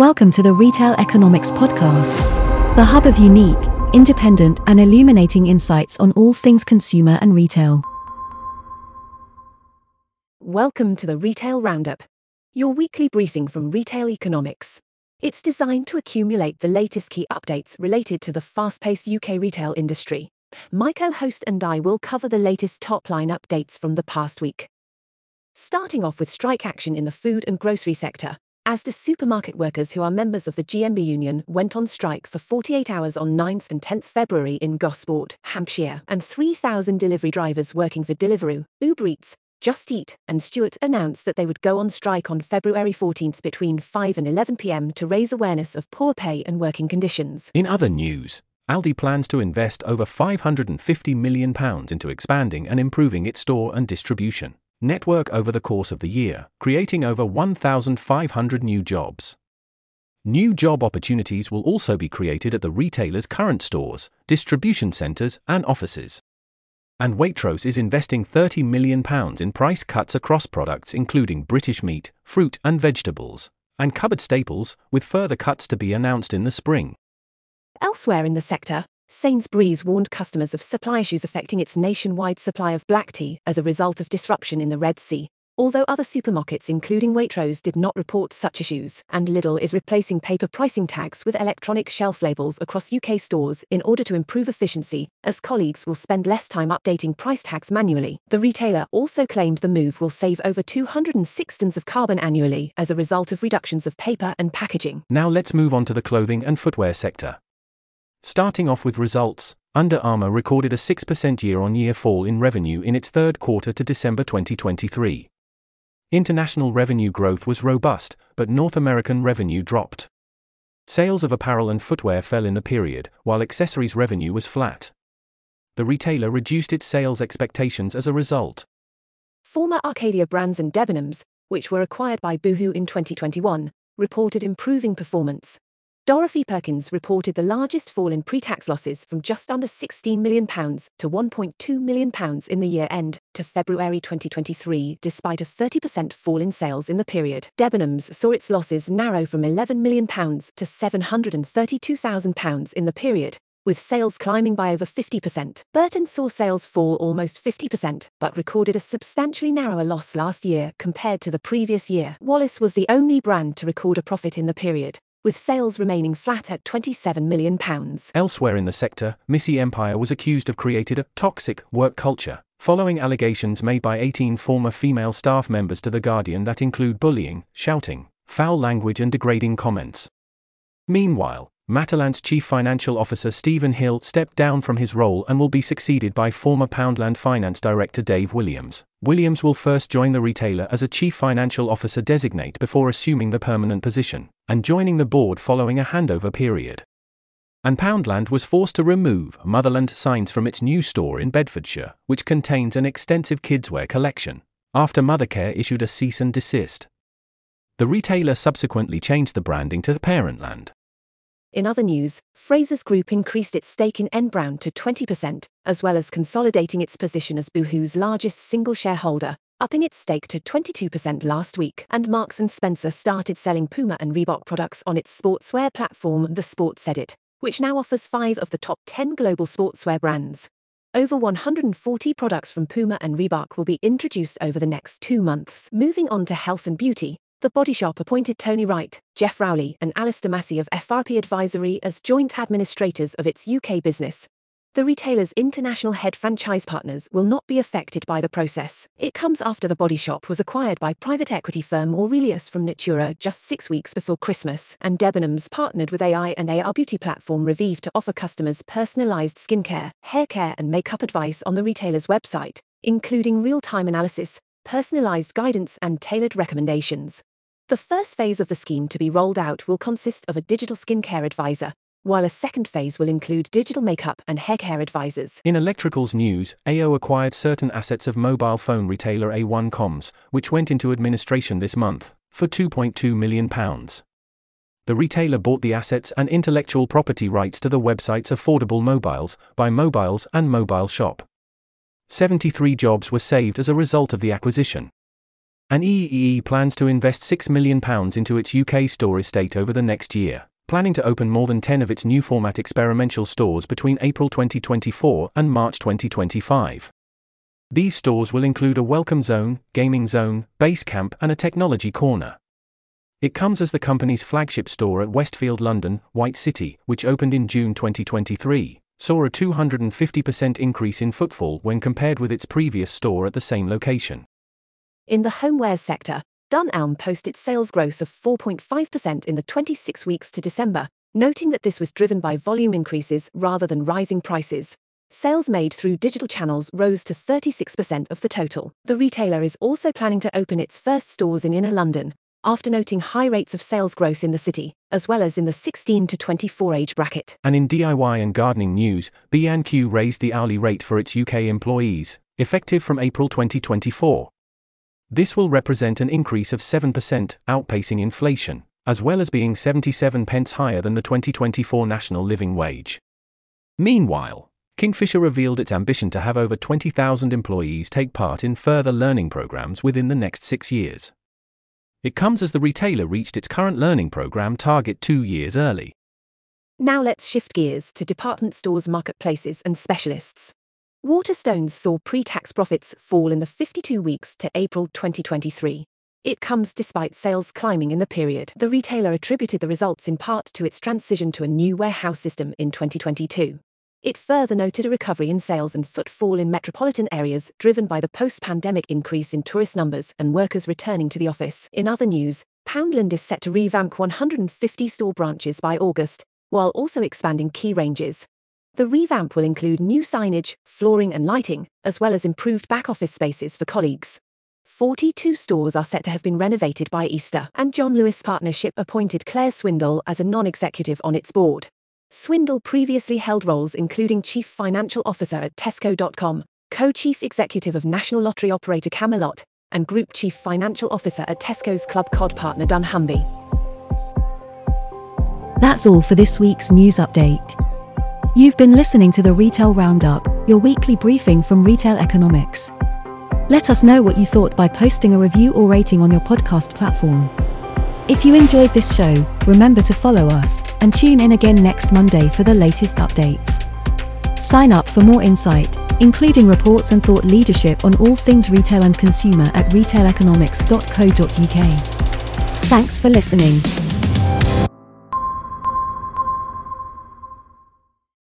Welcome to the Retail Economics Podcast, the hub of unique, independent, and illuminating insights on all things consumer and retail. Welcome to the Retail Roundup, your weekly briefing from Retail Economics. It's designed to accumulate the latest key updates related to the fast paced UK retail industry. My co host and I will cover the latest top line updates from the past week. Starting off with strike action in the food and grocery sector, as the supermarket workers who are members of the GMB union went on strike for 48 hours on 9th and 10th February in Gosport, Hampshire, and 3,000 delivery drivers working for Deliveroo, Uber Eats, Just Eat, and Stuart announced that they would go on strike on February 14th between 5 and 11 pm to raise awareness of poor pay and working conditions. In other news, Aldi plans to invest over £550 million into expanding and improving its store and distribution network over the course of the year, creating over 1,500 new jobs. New job opportunities will also be created at the retailer's current stores, distribution centres, and offices. And Waitrose is investing £30 million in price cuts across products including British meat, fruit and vegetables, and cupboard staples, with further cuts to be announced in the spring. Elsewhere in the sector, Sainsbury's warned customers of supply issues affecting its nationwide supply of black tea as a result of disruption in the Red Sea. Although other supermarkets, including Waitrose, did not report such issues, and Lidl is replacing paper pricing tags with electronic shelf labels across UK stores in order to improve efficiency, as colleagues will spend less time updating price tags manually. The retailer also claimed the move will save over 206 tons of carbon annually as a result of reductions of paper and packaging. Now let's move on to the clothing and footwear sector. Starting off with results, Under Armour recorded a 6% year on year fall in revenue in its third quarter to December 2023. International revenue growth was robust, but North American revenue dropped. Sales of apparel and footwear fell in the period, while accessories revenue was flat. The retailer reduced its sales expectations as a result. Former Arcadia Brands and Debenhams, which were acquired by Boohoo in 2021, reported improving performance, Dorothy Perkins reported the largest fall in pre-tax losses from just under £16 million to £1.2 million in the year end to February 2023 despite a 30% fall in sales in the period. Debenhams saw its losses narrow from £11 million to £732,000 in the period, with sales climbing by over 50%. Burton saw sales fall almost 50%, but recorded a substantially narrower loss last year compared to the previous year. Wallis was the only brand to record a profit in the period, with sales remaining flat at £27 million. Elsewhere in the sector, Missy Empire was accused of creating a toxic work culture, following allegations made by 18 former female staff members to The Guardian that include bullying, shouting, foul language, and degrading comments. Meanwhile, Matalan's chief financial officer Stephen Hill stepped down from his role and will be succeeded by former Poundland finance director Dave Williams. Williams will first join the retailer as a chief financial officer designate before assuming the permanent position, and joining the board following a handover period. And Poundland was forced to remove Motherland signs from its new store in Bedfordshire, which contains an extensive kidswear collection, after Mothercare issued a cease and desist. The retailer subsequently changed the branding to Parentland. In other news, Frasers Group increased its stake in N Brown to 20%, as well as consolidating its position as Boohoo's largest single shareholder, upping its stake to 22% last week. And Marks Spencer started selling Puma and Reebok products on its sportswear platform The Sports Edit, which now offers 5 of the top 10 global sportswear brands. Over 140 products from Puma and Reebok will be introduced over the next 2 months. Moving on to health and beauty, the Body Shop appointed Tony Wright, Geoff Rowley, and Alastair Massey of FRP Advisory as joint administrators of its UK business. The retailer's international head franchise partners will not be affected by the process. It comes after the Body Shop was acquired by private equity firm Aurelius from Natura just six weeks before Christmas, and Debenhams partnered with AI and AR beauty platform Revieve to offer customers personalized skincare, hair care, and makeup advice on the retailer's website, including real time analysis, personalized guidance, and tailored recommendations. The first phase of the scheme to be rolled out will consist of a digital skincare advisor, while a second phase will include digital makeup and hair care advisors. In electricals news, AO acquired certain assets of mobile phone retailer A1 Comms, which went into administration this month, for £2.2 million. The retailer bought the assets and intellectual property rights to the websites Affordable Mobiles, Buy Mobiles, and Mobile Shop. 73 jobs were saved as a result of the acquisition. And EE plans to invest £6 million into its UK store estate over the next year, planning to open more than 10 of its new format experimental stores between April 2024 and March 2025. These stores will include a welcome zone, gaming zone, base camp, and a technology corner. It comes as the company's flagship store at Westfield London, White City, which opened in June 2023, saw a 250% increase in footfall when compared with its previous store at the same location. In the homewares sector, Dunelm posted sales growth of 4.5% in the 26 weeks to December, noting that this was driven by volume increases rather than rising prices. Sales made through digital channels rose to 36% of the total. The retailer is also planning to open its first stores in inner London, after noting high rates of sales growth in the city, as well as in the 16 to 24 age bracket. And in DIY and gardening news, B&Q raised the hourly rate for its UK employees, effective from April 2024. This will represent an increase of 7%, outpacing inflation, as well as being 77 pence higher than the 2024 national living wage. Meanwhile, Kingfisher revealed its ambition to have over 20,000 employees take part in further learning programs within the next six years. It comes as the retailer reached its current learning program target two years early. Now let's shift gears to department stores, marketplaces, and specialists. Waterstones saw pre tax profits fall in the 52 weeks to April 2023. It comes despite sales climbing in the period. The retailer attributed the results in part to its transition to a new warehouse system in 2022. It further noted a recovery in sales and footfall in metropolitan areas driven by the post pandemic increase in tourist numbers and workers returning to the office. In other news, Poundland is set to revamp 150 store branches by August, while also expanding key ranges. The revamp will include new signage, flooring, and lighting, as well as improved back office spaces for colleagues. 42 stores are set to have been renovated by Easter, and John Lewis Partnership appointed Claire Swindle as a non executive on its board. Swindle previously held roles including Chief Financial Officer at Tesco.com, Co Chief Executive of National Lottery Operator Camelot, and Group Chief Financial Officer at Tesco's Clubcard partner dunnhumby. That's all for this week's news update. You've been listening to the Retail Roundup, your weekly briefing from Retail Economics. Let us know what you thought by posting a review or rating on your podcast platform. If you enjoyed this show, remember to follow us and tune in again next Monday for the latest updates. Sign up for more insight, including reports and thought leadership on all things retail and consumer at retaileconomics.co.uk. Thanks for listening.